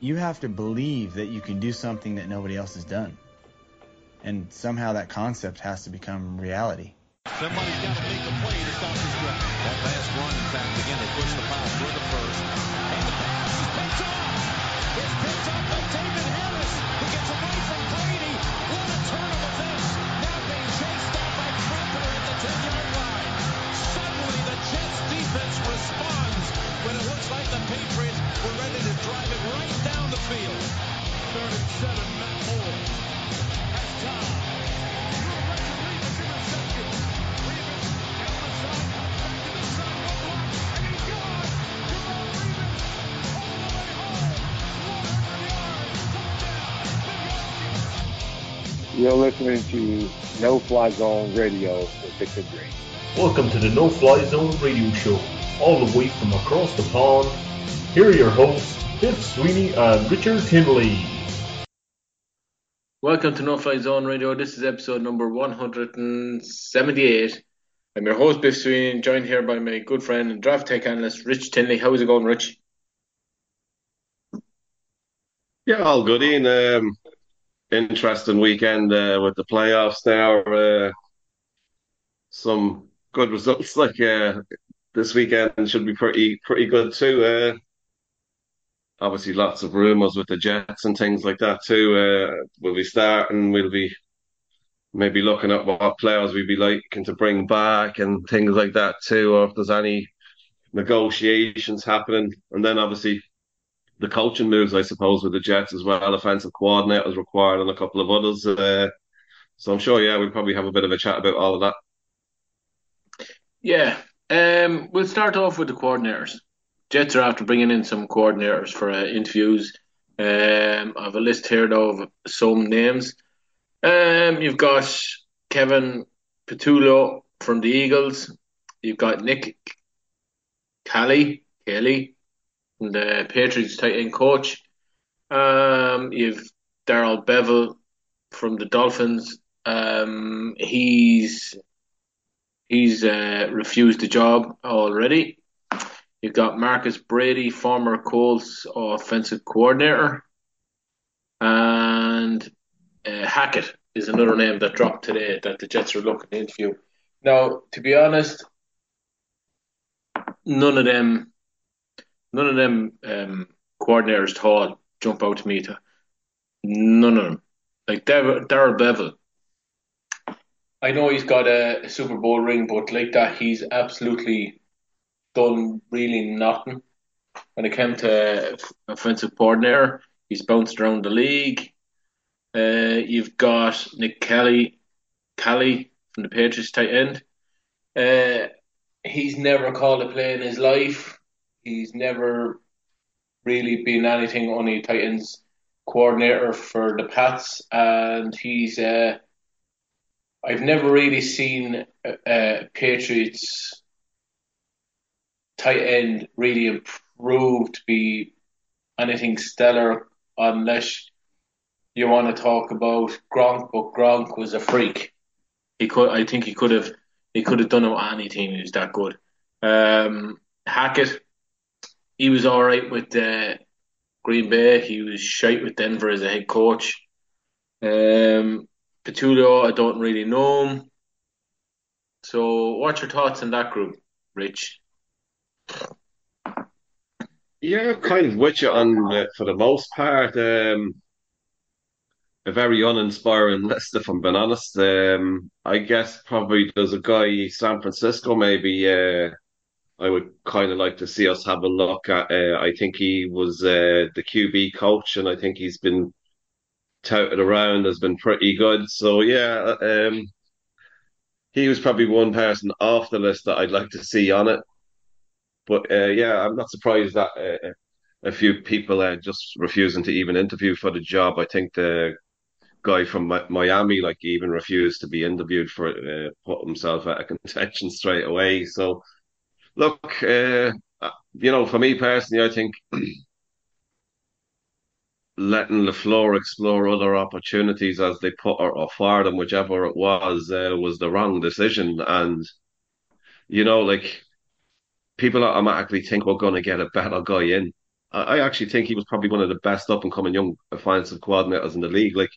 you have to believe that you can do something that nobody else has done. And somehow that concept has to become reality. Somebody's got to make the play to stop this drive. That last run, in fact, again, they push the pass for the first. And the pass is picked off. It's picked off by David Harris, who gets away from Brady. What a turn of events. Now being chased down by Crowder at the 10-yard line. Suddenly, the Jets defense responds when it looks like the Patriots were ready to drive it right down the field. Third and seven, Matt Moore has time. You're listening to No Fly Zone Radio with Victor Green. Welcome to the No Fly Zone Radio Show, all the way from across the pond. Here are your hosts, Biff Sweeney and Richard Tinley. Welcome to No Fly Zone Radio. This is episode number 178. I'm your host, Biff Sweeney, joined here by my good friend and draft tech analyst, Rich Tinley. How's it going, Rich? Yeah, all good. Ian, um, interesting weekend uh, with the playoffs now. Uh, some good results like uh, this weekend should be pretty pretty good too. Obviously, lots of rumours with the Jets and things like that too. Uh, we'll be starting. We'll be maybe looking at what players we'd be liking to bring back and things like that too, or if there's any negotiations happening. And then obviously the coaching moves, I suppose, with the Jets as well. Offensive coordinators required and a couple of others. Uh, so I'm sure, yeah, we'll probably have a bit of a chat about all of that. Yeah, um, we'll start off with the coordinators. Jets are after bringing in some coordinators for uh, interviews. Um, I have a list here though of some names. Um, you've got Kevin Patullo from the Eagles. You've got Nick Caley, Caley, the Patriots tight end coach. Um, you've Darrell Bevell from the Dolphins. Um, he's he's uh, refused the job already. You've got Marcus Brady, former Colts offensive coordinator, and uh, Hackett is another name that dropped today that the Jets are looking to interview. Now, to be honest, none of them, none of them um, coordinators at all jump out to me. To none of them, like Darrell Bevell. I know he's got a Super Bowl ring, but like that, he's absolutely done really nothing when it came to offensive coordinator. He's bounced around the league. Uh, you've got Nick Caley, Caley from the Patriots tight end. Uh, he's never called a play in his life. He's never really been anything only tight ends coordinator for the Pats, and he's. Uh, I've never really seen a Patriots tight end really improve to be anything stellar unless you want to talk about Gronk, but Gronk was a freak. He could, I think, he could have, he could have done it with any team. He was that good. Um, Hackett, he was all right with uh, Green Bay. He was shite with Denver as a head coach. Um, Patullo, I don't really know him. So, what's your thoughts on that group, Rich? Yeah, kind of with you on uh, for the most part. Um, a very uninspiring list, if I'm being honest. Um, I guess probably there's a guy San Francisco. Maybe uh, I would kind of like to see us have a look at. Uh, I think he was uh, the QB coach, and I think he's been touted around has been pretty good. So yeah, um, he was probably one person off the list that I'd like to see on it. But uh, yeah, I'm not surprised that uh, a few people are just refusing to even interview for the job. I think the guy from Miami, like, even refused to be interviewed for uh, put himself out of contention straight away. So, look, uh, you know, for me personally, I think letting LaFleur explore other opportunities as they put or, or for them, whichever it was, uh, was the wrong decision. And you know, like people automatically think we're going to get a better guy in. I, actually think he was probably one of the best up and coming young offensive coordinators in the league. Like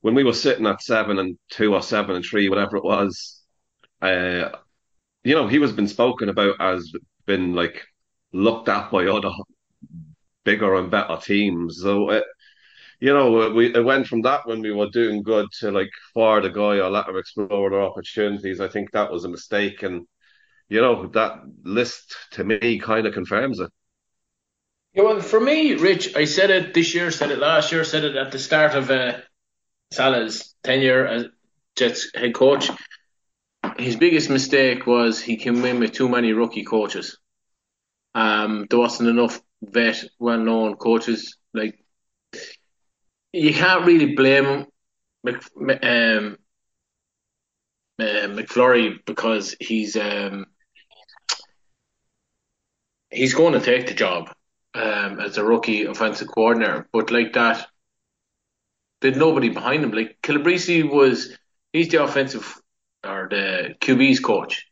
when we were sitting at seven and two or seven and three, whatever it was, uh, you know, he was been spoken about as been like looked at by other bigger and better teams. So it, you know, we it went from that when we were doing good to like for the guy or let him explore the opportunities. I think that was a mistake, and you know that list to me kind of confirms it. Yeah, well, for me, Rich, I said it this year, said it last year, said it at the start of uh, Salah's tenure as Jets head coach. His biggest mistake was he came in with too many rookie coaches. Um, there wasn't enough vet, well-known coaches like you can't really blame Mc, um, uh, Mike LaFleur because he's um, he's going to take the job um, as a rookie offensive coordinator. But like that, there's nobody behind him. Like Calabrese was, he's the offensive or the QB's coach.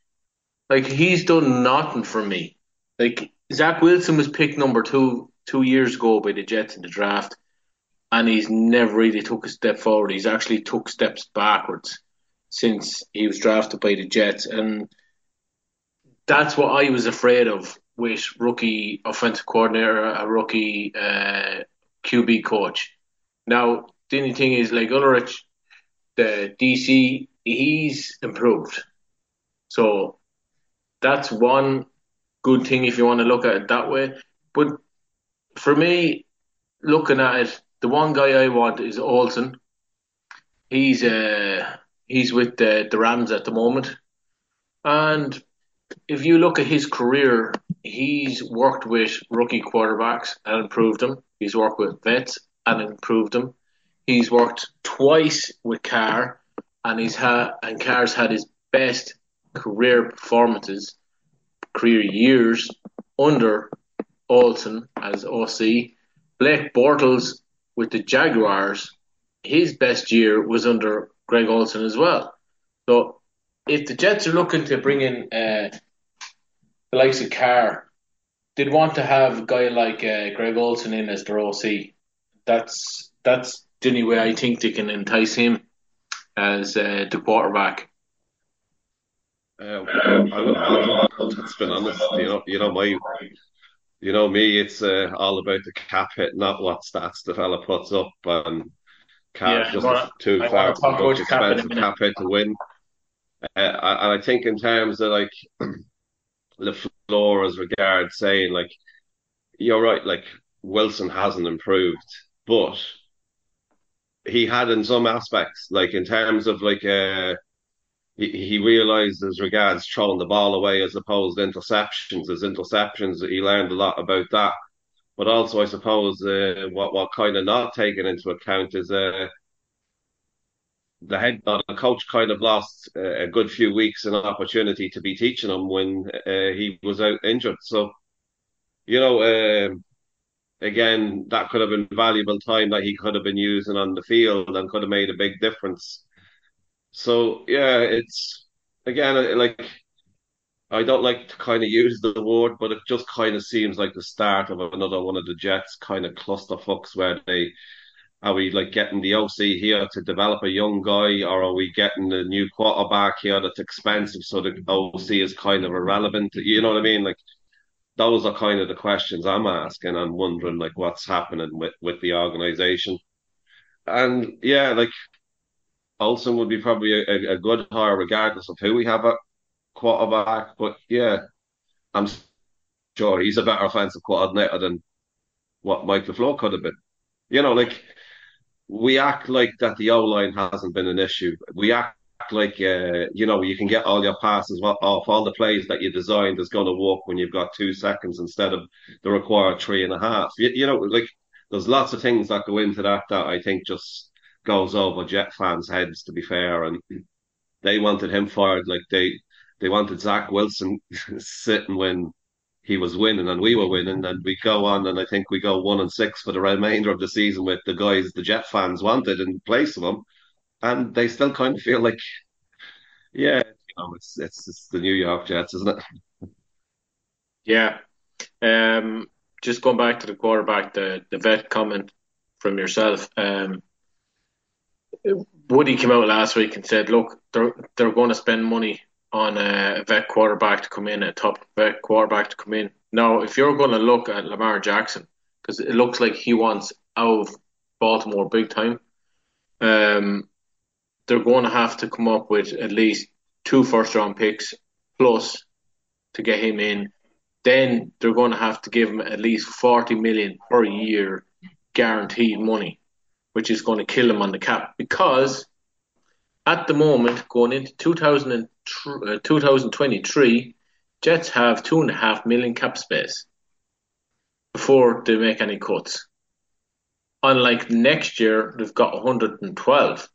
Like he's done nothing for me. Like Zach Wilson was picked number two two years ago by the Jets in the draft and he's never really took a step forward. He's actually took steps backwards since he was drafted by the Jets, and that's what I was afraid of with rookie offensive coordinator, a rookie uh, QB coach. Now, the only thing is, like Ulbrich, the DC, he's improved. So that's one good thing if you want to look at it that way. But for me, looking at it, the one guy I want is Olson. He's uh he's with the, the Rams at the moment, and if you look at his career, he's worked with rookie quarterbacks and improved them. He's worked with vets and improved them. He's worked twice with Carr, and he's had and Carr's had his best career performances, career years under Olson as OC. Blake Bortles with the Jaguars, his best year was under Greg Olson as well. So if the Jets are looking to bring in uh, the likes of Carr, they'd want to have a guy like uh, Greg Olson in as their OC. That's that's the only way I think they can entice him as uh, the quarterback. Uh, I would, I would, let's be honest. You know, you know my you know me, it's uh, all about the cap hit, not what stats the fella puts up. And Carr's yeah, just well, too I far too expensive cap, cap hit to win. Uh, and I think in terms of like LaFleur as regards saying like you're right, like Wilson hasn't improved, but he had in some aspects, like in terms of like uh he, he realized as regards throwing the ball away as opposed to interceptions. As interceptions, he learned a lot about that. But also, I suppose uh, what what kind of not taken into account is uh, the head the coach kind of lost uh, a good few weeks an opportunity to be teaching him when uh, he was out injured. So, you know, um, again, that could have been valuable time that he could have been using on the field and could have made a big difference. So yeah, it's again like I don't like to kind of use the word, but it just kind of seems like the start of another one of the Jets kind of clusterfucks where they are we like getting the OC here to develop a young guy, or are we getting the new quarterback here that's expensive so the OC is kind of irrelevant? You know what I mean? Like those are kind of the questions I'm asking. I'm wondering like what's happening with with the organization. And yeah, like Olson would be probably a, a good hire regardless of who we have at quarterback. But yeah, I'm sure he's a better offensive coordinator than what Mike LaFleur could have been. You know, like we act like that the O line hasn't been an issue. We act like uh, you know you can get all your passes off all the plays that you designed is going to work when you've got two seconds instead of the required three and a half. You, you know, like there's lots of things that go into that that I think just goes over Jet fans' heads. To be fair, and they wanted him fired. Like they they wanted Zach Wilson sitting when he was winning and we were winning, and we go on and I think we go one and six for the remainder of the season with the guys the Jet fans wanted in place of him, and they still kind of feel like, yeah, you know, it's it's, it's the New York Jets, isn't it? Yeah. Um, just going back to the quarterback, the the vet comment from yourself. Um, Woody came out last week and said, "Look, they're they're going to spend money on a vet quarterback to come in, a top vet quarterback to come in." Now, if you're going to look at Lamar Jackson, because it looks like he wants out of Baltimore big time, um, they're going to have to come up with at least two first round picks plus to get him in. Then they're going to have to give him at least 40 million per year guaranteed money, which is going to kill him on the cap because at the moment, going into 2000 uh, 2023, Jets have two and a half million cap space before they make any cuts. Unlike next year, they've got 112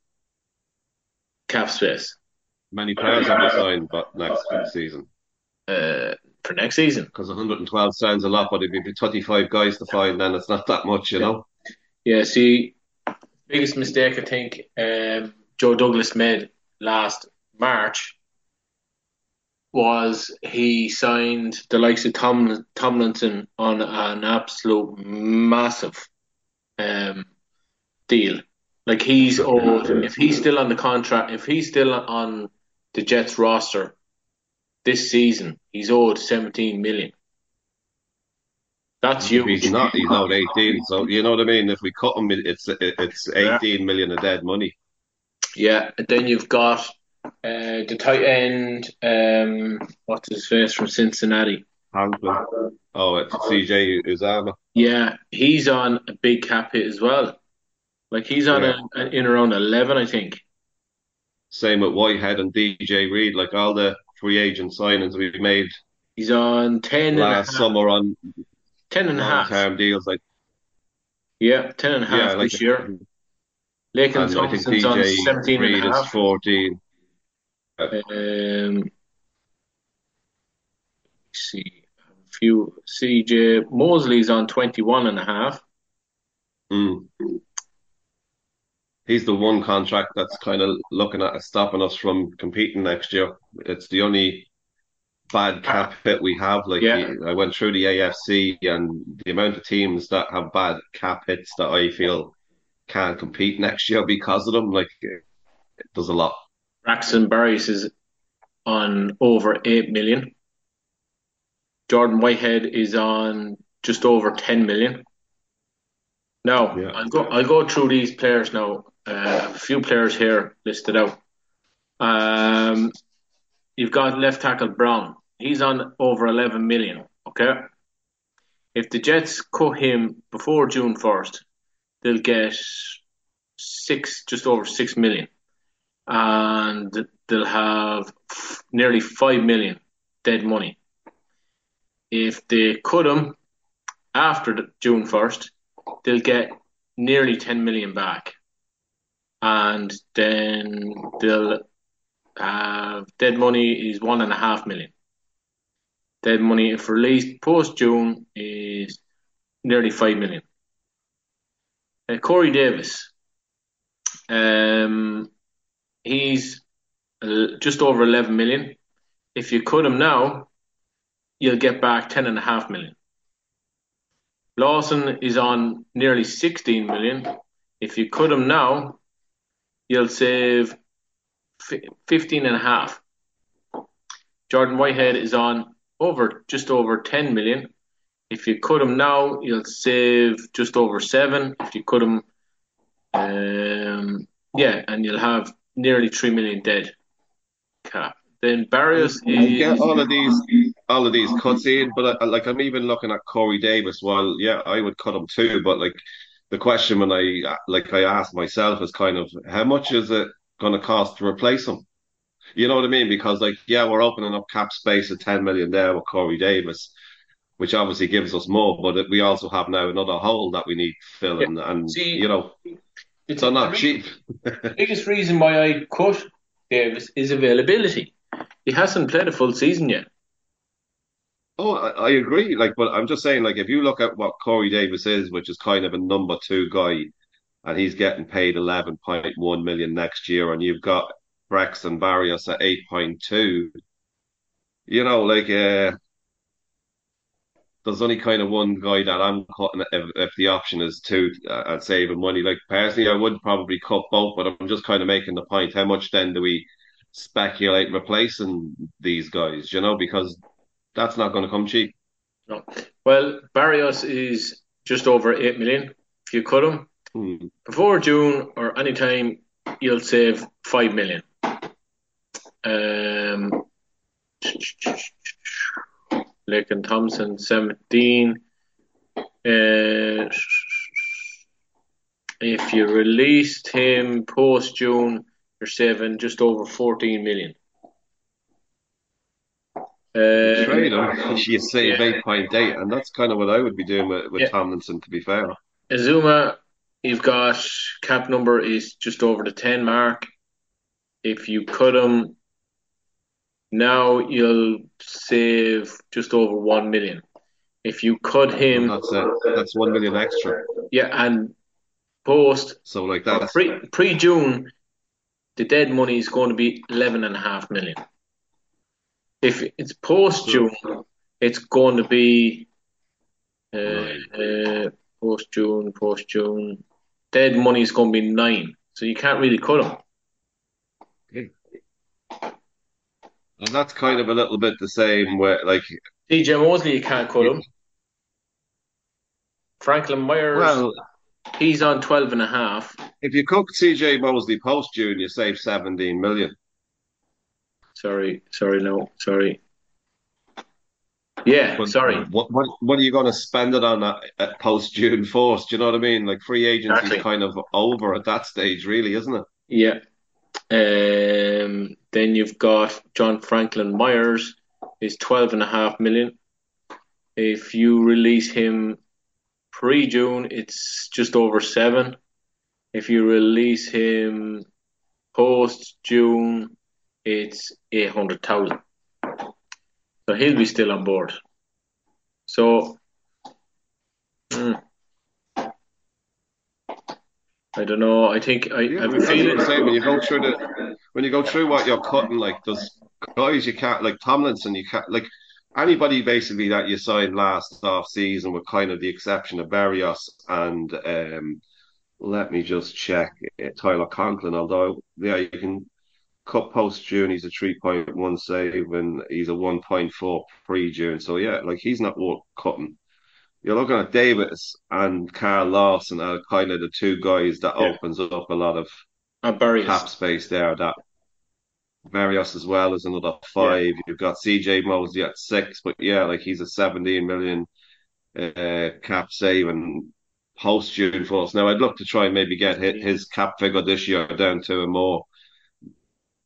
cap space. Many players have been signed, but next season. Uh, for next season. Because 112 sounds a lot, but if you 25 guys to find, then it's not that much, you yeah. know. Yeah. See, biggest mistake I think um, Joe Douglas made last March was he signed the likes of Tom Tomlinson on an absolute massive um, deal. Like he's owed if he's still on the contract, if he's still on the Jets roster this season, he's owed seventeen million. That's you. He's not. He's owed eighteen. So you know what I mean. If we cut him, it's it's eighteen yeah. million of dead money. Yeah. And then you've got uh, the tight end. Um, what's his face from Cincinnati? Oh, it's CJ Uzomah. Yeah, he's on a big cap hit as well. Like he's on yeah. a, a, in around eleven, I think. Same with Whitehead and DJ Reed. Like all the free agent signings we've made. He's on ten last summer on ten and a half term deals. Like yeah, ten and a half yeah, like, this year. Laken Tomlinson's on seventeen Reed and a half. is fourteen. Um, see a few. CJ Mosley's on 21 and a half. Mm. He's the one contract that's kind of looking at stopping us from competing next year. It's the only bad cap hit we have. Like yeah. I went through the AFC and the amount of teams that have bad cap hits that I feel can't compete next year because of them. Like it does a lot. Braxton Berrios is on over 8 million. Jordan Whitehead is on just over 10 million. Now, yeah. I'll go I'll go through these players now. Uh, a few players here listed out. Um, you've got left tackle Brown. He's on over 11 million. Okay. If the Jets cut him before June 1st, they'll get six, just over 6 million and they'll have nearly five million dead money. If they cut them after June first, they'll get nearly ten million back, and then they'll have dead money is one and a half million. Dead money if released post June is nearly five million. Uh, Corey Davis. Um, he's just over 11 million. If you cut him now, you'll get back 10 and a half million. Lawson is on nearly 16 million. If you cut him now, you'll save 15 and a half. Jordan Whitehead is on over just over 10 million. If you cut him now, you'll save just over seven. If you cut him, um, yeah, and you'll have nearly three million dead cap. Then Berrios is yeah, all of these, all of these cuts in, but I, like I'm even looking at Corey Davis. Well, yeah, I would cut him too, but like the question when I uh, like I asked myself is kind of how much is it going to cost to replace him? You know what I mean? Because like, yeah, we're opening up cap space at 10 million there with Corey Davis, which obviously gives us more, but we also have now another hole that we need filling, yeah. and See, you know, it's they're not cheap. the biggest reason why I cut Davis is availability. He hasn't played a full season yet. Oh, I, I, agree. Like, but I'm just saying, like, if you look at what Corey Davis is, which is kind of a number two guy, and he's getting paid 11.1 million next year, and you've got Braxton Berrios at 8.2. You know, like, uh, there's only kind of one guy that I'm cutting if, if the option is two uh, saving money. Like, personally, I would probably cut both, but I'm just kind of making the point. How much then do we speculate replacing these guys, you know, because that's not going to come cheap. No. Well, Berrios is just over 8 million. If you cut him hmm. before June or any time, you'll save 5 million. Um, Laken Tomlinson, 17. Uh, if you released him post June, you're saving just over 14 million. Uh, Trade him, you save yeah. 8.8, and that's kind of what I would be doing with, with yeah. Tomlinson, to be fair. Uzomah, you've got cap number is just over the 10 mark. If you cut him now, you'll save just over 1 million. If you cut him, that's it. That's 1 million extra. Yeah, and post. So, like that. Pre June, the dead money is going to be 11.5 million. If it's post June, it's going to be uh, uh, post June, post June. Dead money is going to be nine, so you can't really cut them. And that's kind of a little bit the same where, like, CJ Mosley, you can't cut him. Franklin Myers, well, he's on 12 and a half. If you cut CJ Mosley post June, you save 17 million. Sorry, sorry, no, sorry. Yeah, but sorry. What, what what are you going to spend it on at, at post June fourth? Do you know what I mean? Like free agency exactly. is kind of over at that stage, really, isn't it? Yeah. Um. Then you've got John Franklin Myers is twelve and a half million. If you release him pre June, it's just over seven. If you release him post June, it's 800,000. So he'll be still on board. So, mm, I don't know. I think I, yeah, I have a feeling. when you go through the when you go through what you're cutting, like those guys you can't like Tomlinson, you can't like anybody basically that you signed last off season, with kind of the exception of Berrios and um, let me just check uh, Tyler Conklin. Although yeah, you can cut post June, he's a 3.1 save and he's a 1.4 pre June. So, yeah, like he's not worth cutting. You're looking at Davis and Carl Lawson are kind of the two guys that yeah. opens up a lot of cap space there. That Berrios as well is another five. Yeah. You've got CJ Mosley at six, but yeah, like he's a 17 million uh, cap save and post June for us. Now, I'd look to try and maybe get his cap figure this year down to a more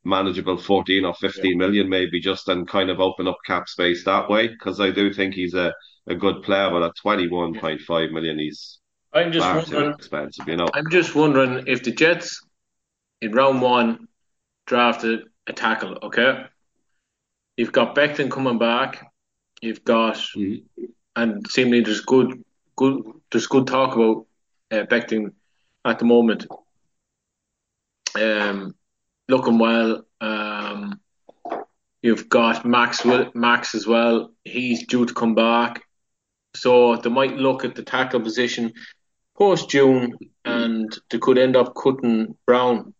manageable 14 or fifteen yeah. million, maybe just and kind of open up cap space that way because I do think he's a, a good player but at 21.5 million he's I'm just wondering expensive you know I'm just wondering if the Jets in round one drafted a tackle okay you've got Becton coming back you've got mm-hmm. and seemingly there's good good there's good talk about uh, Becton at the moment um looking well. Um, you've got Max Max as well. He's due to come back, so they might look at the tackle position post June, and they could end up cutting Brown.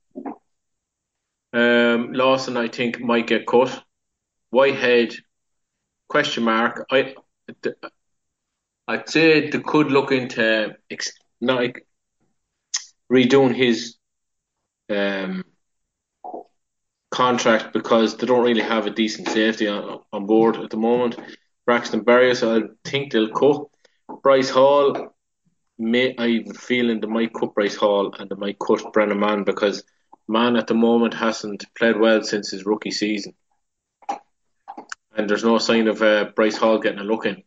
Um, Lawson, I think, might get cut. Whitehead, question mark. I, I'd say they could look into like redoing his um contract because they don't really have a decent safety on, on board at the moment. Braxton Berrios, I think they'll cut. Bryce Hall, may, I have a feeling they might cut Bryce Hall and they might cut Brennan Mann because man at the moment hasn't played well since his rookie season. And there's no sign of uh, Bryce Hall getting a look in.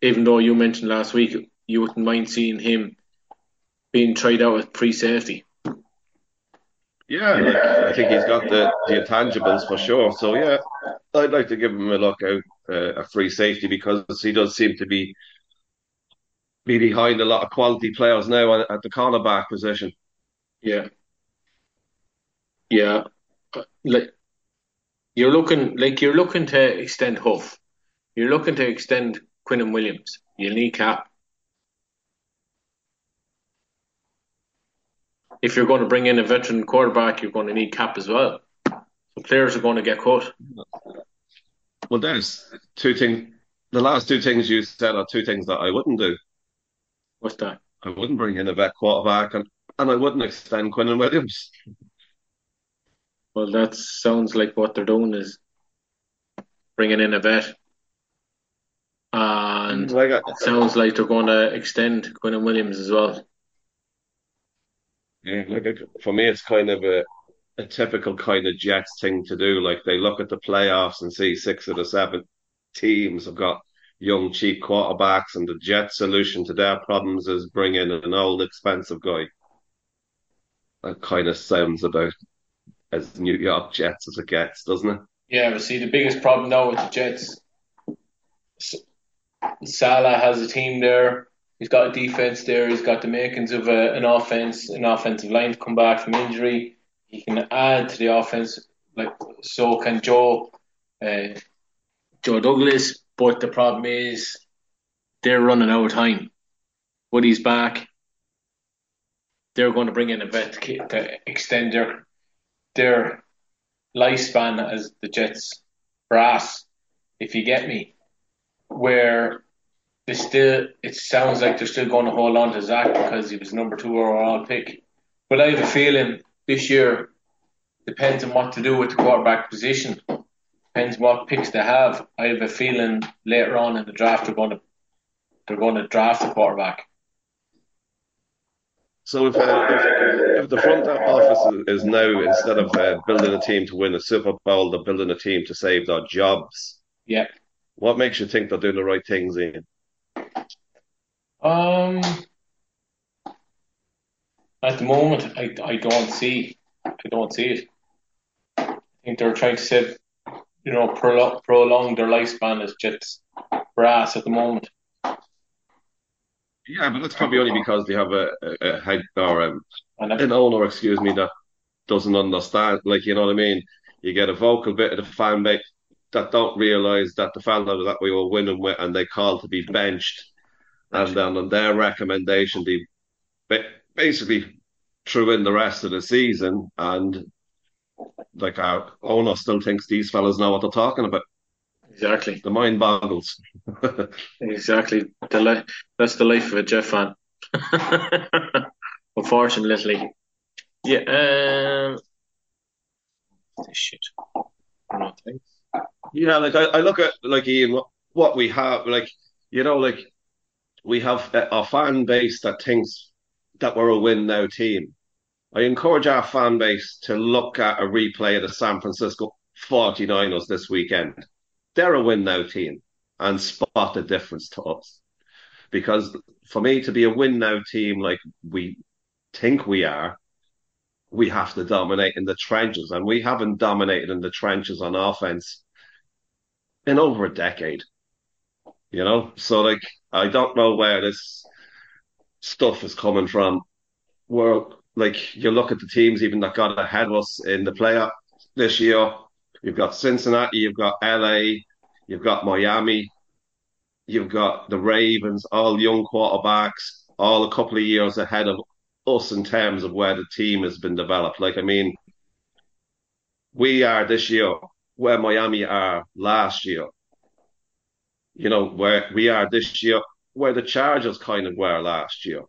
Even though you mentioned last week you wouldn't mind seeing him being tried out with free safety. Yeah, like, I think he's got the, the intangibles for sure. So yeah, I'd like to give him a look out, uh, a free safety because he does seem to be be behind a lot of quality players now at the cornerback position. Yeah, yeah, like you're looking like you're looking to extend Huff, you're looking to extend Quinnen Williams. You need cap. If you're going to bring in a veteran quarterback, you're going to need cap as well. So players are going to get cut. Well, there's two things. The last two things you said are two things that I wouldn't do. What's that? I wouldn't bring in a vet quarterback, and, and I wouldn't extend Quinnen Williams. Well, that sounds like what they're doing is bringing in a vet. And like it sounds like they're going to extend Quinnen Williams as well. Yeah, like for me, it's kind of a a typical kind of Jets thing to do. Like they look at the playoffs and see six of the seven teams have got young, cheap quarterbacks, and the Jets' solution to their problems is bring in an old, expensive guy. That kind of sounds about as New York Jets as it gets, doesn't it? Yeah, but see, the biggest problem now with the Jets, Salah has a team there He's got a defense there. He's got the makings of a, an offense, an offensive line to come back from injury. He can add to the offense, like so can Joe, uh, Joe Douglas. But the problem is they're running out of time. Woody's back. They're going to bring in a vet to extend their their lifespan as the Jets brass, if you get me. Where they still it sounds like they're still going to hold on to Zach because he was number two overall pick. But I have a feeling this year depends on what to do with the quarterback position. Depends what picks they have. I have a feeling later on in the draft they're going to they're going to draft a quarterback. So if, uh, if, if the front office is now instead of uh, building a team to win a Super Bowl, they're building a team to save their jobs. Yeah. What makes you think they're doing the right things, Ian? Um, at the moment, I, I don't see I don't see it. I think they're trying to say, you know, prolong, prolong their lifespan as Jets brass at the moment. Yeah, but that's probably only because they have a, a, a head or um, an owner, excuse me, that doesn't understand. Like, you know what I mean? You get a vocal bit of the fan base that don't realise that the fellow that we were winning with and they call to be benched and then on their recommendation, they basically threw in the rest of the season. And like our owner still thinks these fellas know what they're talking about. Exactly. The mind boggles. exactly. The li- that's the life of a Jet fan. Unfortunately. Yeah. Um, shit. No, thanks. Yeah, like I, I look at like Ian, what, what we have, like you know, like we have uh, a fan base that thinks that we're a win now team. I encourage our fan base to look at a replay of the San Francisco 49ers this weekend. They're a win now team and spot the difference to us. Because for me to be a win now team like we think we are, we have to dominate in the trenches. And we haven't dominated in the trenches on offense in over a decade. You know, so like I don't know where this stuff is coming from. Where like you look at the teams even that got ahead of us in the playoff this year. You've got Cincinnati, you've got LA, you've got Miami, you've got the Ravens, all young quarterbacks, all a couple of years ahead of us in terms of where the team has been developed. Like I mean, we are this year where Miami are last year you know, where we are this year, where the Chargers kind of were last year.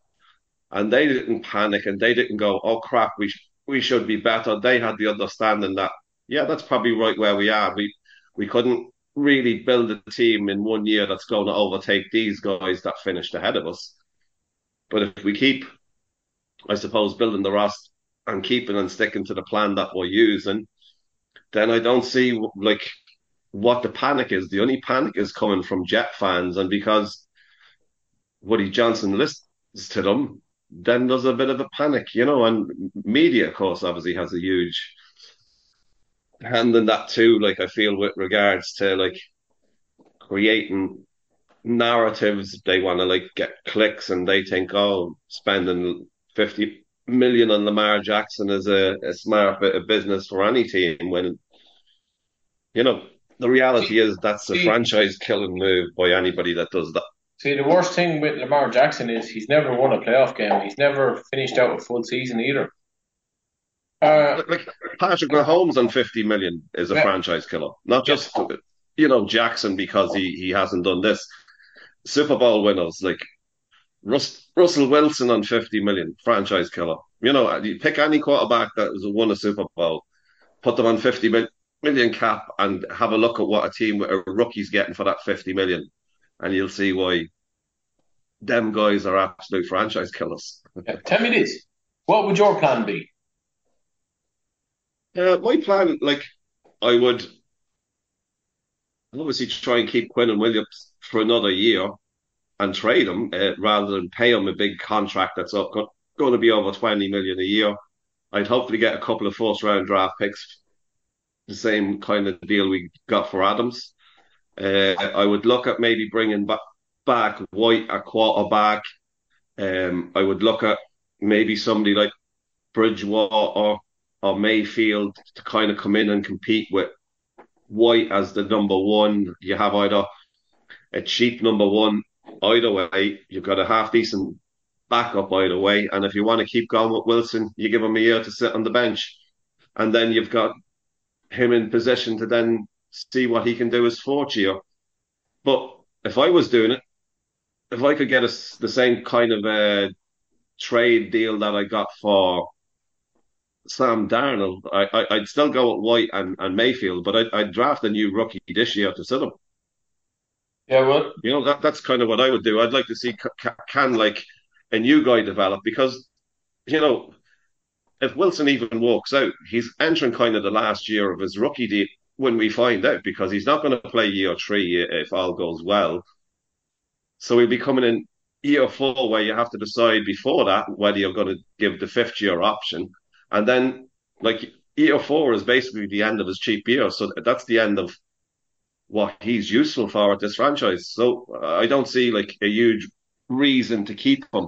And they didn't panic and they didn't go, oh crap, we, sh- we should be better. They had the understanding that, yeah, that's probably right where we are. We, we couldn't really build a team in one year that's going to overtake these guys that finished ahead of us. But if we keep I suppose, building the roster and keeping and sticking to the plan that we're using, then I don't see like what the panic is. The only panic is coming from Jet fans, and because Woody Johnson listens to them, then there's a bit of a panic, you know. And media, of course, obviously has a huge hand in that too. Like I feel with regards to like creating narratives, they want to like get clicks, and they think, oh, spending fifty million on Lamar Jackson is a, a smart bit of business for any team. When you know the reality is that's a See- franchise killing move by anybody that does that. See, the worst thing with Lamar Jackson is he's never won a playoff game. He's never finished out a full season either. Uh, Like Patrick Mahomes on fifty million is a Yeah. franchise killer, not just you know Jackson because he he hasn't done this. Super Bowl winners like Rus- Russell Wilson on fifty million franchise killer. You know, you pick any quarterback that has won a Super Bowl, put them on fifty mil- million cap, and have a look at what a team with a rookie's getting for that fifty million, and you'll see why them guys are absolute franchise killers. tell me this: what would your plan be? Uh, my plan, like, I would obviously try and keep Quinnen Williams for another year and trade them uh, rather than pay them a big contract that's up, go, going to be over 20 million a year. I'd hopefully get a couple of first round draft picks, the same kind of deal we got for Adams. Uh, I would look at maybe bringing back, back White a quarterback. Um, I would look at maybe somebody like Bridgewater or Mayfield to kind of come in and compete with White as the number one. You have either a cheap number one, either way. You've got a half decent backup either way. And if you want to keep going with Wilson, you give him a year to sit on the bench. And then you've got him in position to then see what he can do as year. But if I was doing it, if I could get a, the same kind of a trade deal that I got for Sam Darnold, I, I, I'd still go with White and, and Mayfield, but I'd, I'd draft a new rookie this year to sit him. Yeah, well, You know, that that's kind of what I would do. I'd like to see ca- can like a new guy develop because, you know, if Wilson even walks out, he's entering kind of the last year of his rookie deal when we find out because he's not going to play year three if all goes well. So he'll be coming in year four where you have to decide before that whether you're going to give the fifth year option. And then, like, year four is basically the end of his cheap year. So that's the end of what he's useful for at this franchise. So I don't see like a huge reason to keep him.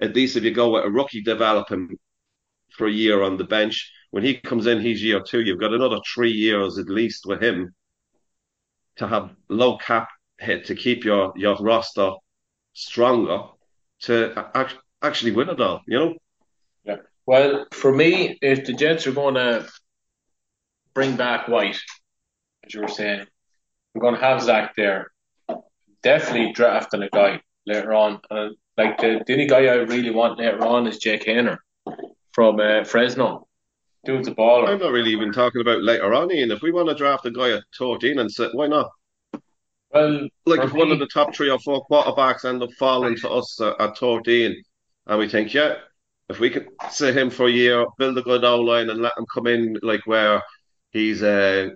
At least if you go with a rookie, develop him a year on the bench. When he comes in, he's year two. You've got another three years at least with him to have low cap hit to keep your your roster stronger to act, actually win it all. You know. Yeah. Well, for me, if the Jets are going to bring back White, as you were saying, we're going to have Zach there. Definitely drafting a guy later on. Like the, the only guy I really want later on is Jake Haener from uh, Fresno. Dude's a I'm not really even talking about later on, Ian. If we want to draft a guy at 13 and sit, why not? Well, Like if one of the top three or four quarterbacks end up falling to us uh, at 13, and we think, yeah, if we could sit him for a year, build a good O line, and let him come in like where he's uh,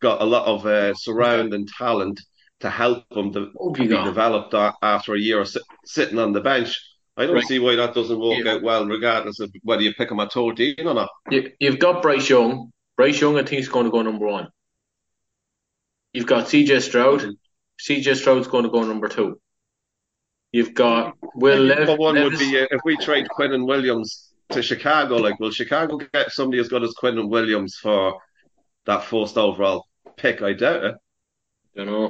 got a lot of uh, surrounding talent to help him to be developed after a year of sit- sitting on the bench. I don't Right. see why that doesn't work Yeah. out well, regardless of whether you pick him at 13 or not. You, you've got Bryce Young. Bryce Young, I think, is going to go number one. You've got CJ Stroud. CJ Stroud's going to go number two. You've got Will Lev- Number one would Levis. be uh, if we trade Quinnen Williams to Chicago. Like, will Chicago get somebody as good as Quinnen Williams for that first overall pick? I doubt it. You know.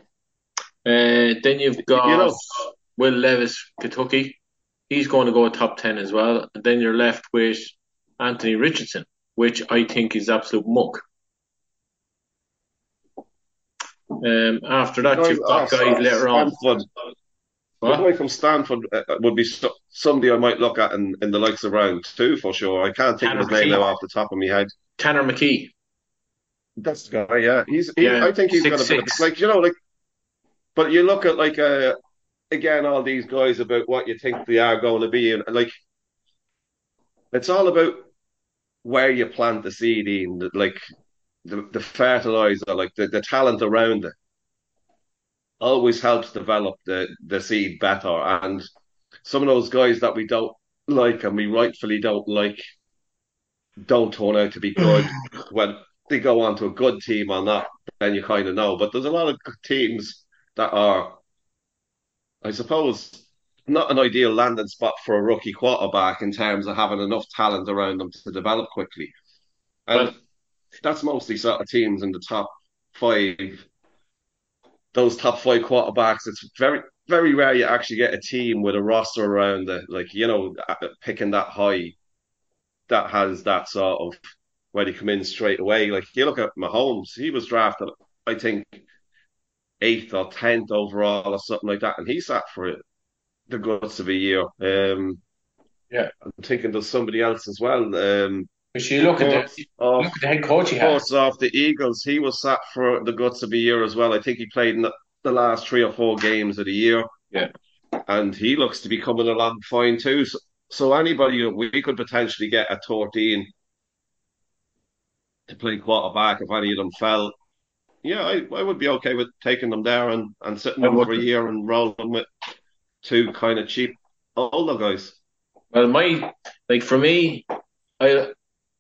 Uh, then you've got You know- Will Levis, Kentucky. He's going to go top 10 as well. And then you're left with Anthony Richardson, which I think is absolute muck. Um, after that, you've got Oh, guys later on. Stanford. The guy from Stanford uh, would be somebody I might look at in, in the likes of round two for sure. I can't think of his Tanner name now off the top of my head. Tanner McKee. That's the guy, yeah. He's he, Yeah, I think he's six, got a bit of like you know, like but you look at like uh again all these guys about what you think they are going to be and like it's all about where you plant the seed in, like the, the fertilizer, like the, the talent around it, always helps develop the, the seed better. And some of those guys that we don't like and we rightfully don't like don't turn out to be good when they go on to a good team or not, then you kind of know. But there's a lot of teams that are, I suppose, not an ideal landing spot for a rookie quarterback in terms of having enough talent around them to develop quickly. And well, that's mostly sort of teams in the top five. Those top five quarterbacks, it's very, very rare you actually get a team with a roster around it, like, you know, picking that high that has that sort of where they come in straight away. Like you look at Mahomes, he was drafted, I think, eighth or tenth overall or something like that, and he sat for it the guts of a year. Um, yeah, I'm thinking there's somebody else as well. Um, but you look at the look at the head coach he has. off the Eagles, he was sat for the guts of a year as well. I think he played in the, the last three or four games of the year. Yeah, and he looks to be coming along fine too. So, so anybody we could potentially get a 14 to play quarterback if any of them fell. Yeah, I, I would be okay with taking them there and, and sitting them for a year and rolling with two kind of cheap older guys. Well, my like for me, I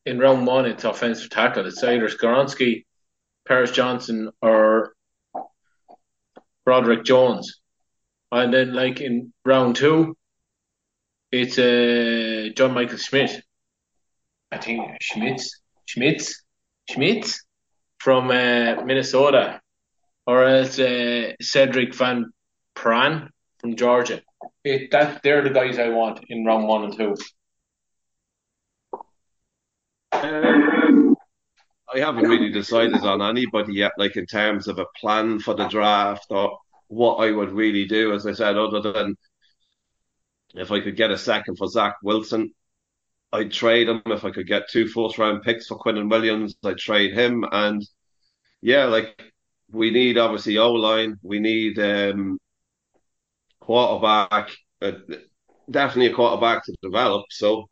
in round one it's offensive tackle. It's either Skoronski, Paris Johnson, or Broderick Jones, and then like in round two, it's uh, John Michael Schmitz. I think Schmitz, Schmitz, Schmitz from uh, Minnesota, or else uh, Sedrick Van Pran from Georgia. It, that they're the guys I want in round one and two. Um, I haven't really decided on anybody yet, like in terms of a plan for the draft or what I would really do. As I said, other than if I could get a second for Zach Wilson, I'd trade him. If I could get two fourth round picks for Quinnen Williams, I'd trade him. And yeah, like we need obviously O line, we need um, quarterback, uh, definitely a quarterback to develop. So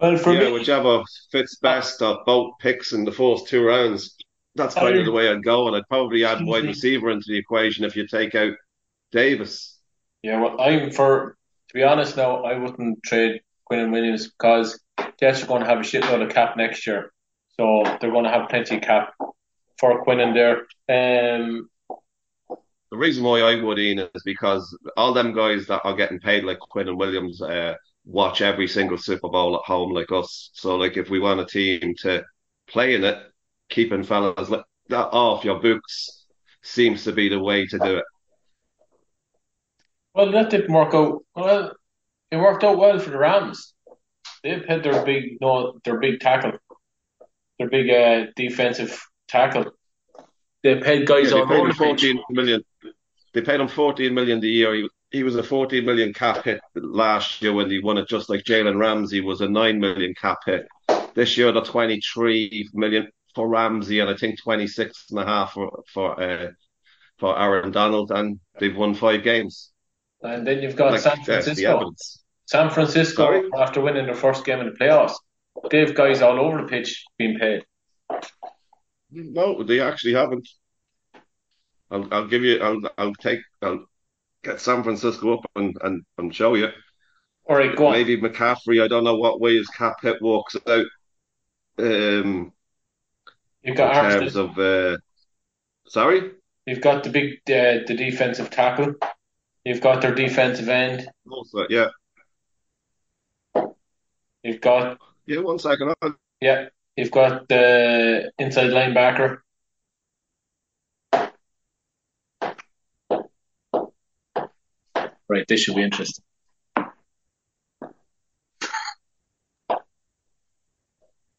well, for yeah, me, whichever fits best of both picks in the first two rounds, that's kind of the way I'd go. And I'd probably add wide receiver into the equation if you take out Davis. Yeah, well, I'm for to be honest now, I wouldn't trade Quinnen Williams because Jets are going to have a shitload of cap next year. So they're going to have plenty of cap for Quinnen there. Um, the reason why I would, Ian, is because all them guys that are getting paid like Quinnen Williams uh, watch every single Super Bowl at home like us. So, like, if we want a team to play in it, keeping fellas like that off your books seems to be the way to do it. Well, that didn't work out. Well, it worked out well for the Rams. They've had their big, no, their big tackle, their big uh, defensive tackle. They paid guys yeah, they paid him 14 million. They paid him 14 million a year. He, he was a 14 million cap hit last year when he won it, just like Jalen Ramsey was a 9 million cap hit. This year, the 23 million for Ramsey and I think 26 and a half for, for, uh, for Aaron Donald, and they've won five games. And then you've got like, San Francisco. San Francisco, Sorry? after winning their first game in the playoffs, they've guys all over the pitch being paid. No, they actually haven't. I'll, I'll give you. I'll, I'll take. I'll get San Francisco up and, and, and show you. All right, go on. Maybe McCaffrey. I don't know what way his cap hit walks out. Um, You've got in terms of. Uh, sorry. You've got the big uh, the defensive tackle. You've got their defensive end. Also, yeah. You've got. Yeah, one second. Yeah, you've got the inside linebacker. Right, this should be interesting.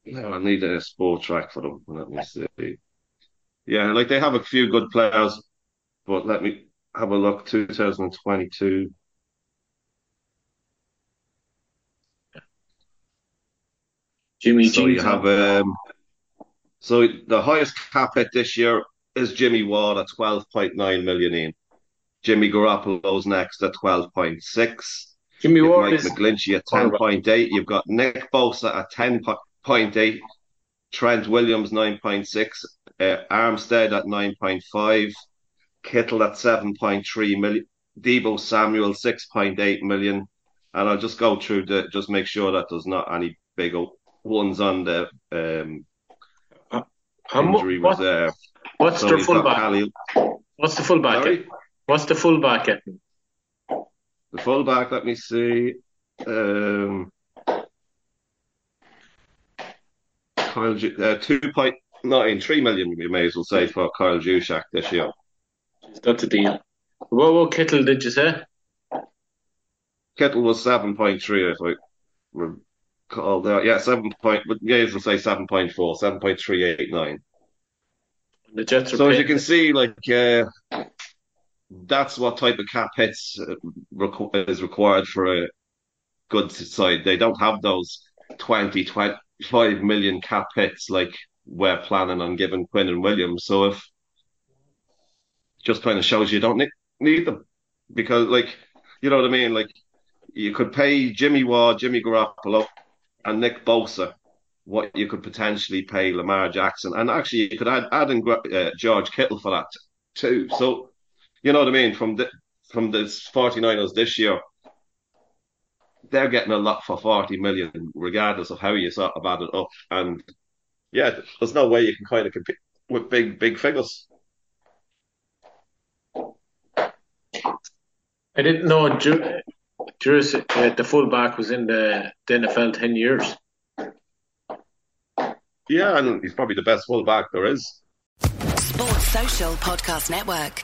No, I need a Spotrac for them. Let me see. Yeah, like they have a few good players, but let me have a look. 2022. Jimmy so you have um, so the highest cap hit this year is Jimmy Ward at twelve point nine million in. Jimmy Garoppolo's next at twelve point six. Jimmy You've Ward Mike is McGlinchey at 10.8. You've got Nick Bosa at 10.8. Trent Williams 9.6. Uh, Armstead at 9.5. Kittle at 7.3 million. Deebo Samuel 6.8 million. And I'll just go through the, just make sure that there's not any big ones on the um, injury what- reserve. What's So their fullback? What's the fullback? Sorry? At? What's the fullback at? The fullback, let me see. Um, Kyle, uh, 2.9, 3 million, you may as well say, for Kyle Juszczyk this year. That's a deal. What, what Kittle did you say? Kittle was 7.3, I I recall that. Yeah, 7. Point, but as well say 7.4, 7.389. The Jets are So as you can see, like, uh, that's what type of cap hits uh, is required for a good side. They don't have those 20, 25 million cap hits like we're planning on giving Quinnen Williams. So if just kind of shows you don't ne- need them because, like, you know what I mean? Like, you could pay Jimmy Ward, Jimmy Garoppolo, and Nick Bosa what you could potentially pay Lamar Jackson, and actually you could add add in uh, George Kittle for that too. So you know what I mean? From the from the 49ers this year, they're getting a lot for 40 million, regardless of how you sort of add it up. And yeah, there's no way you can kind of compete with big big figures. I didn't know Juris, uh, the fullback was in the, the NFL 10 years. Yeah, and he's probably the best fullback there is. Sports Social Podcast Network.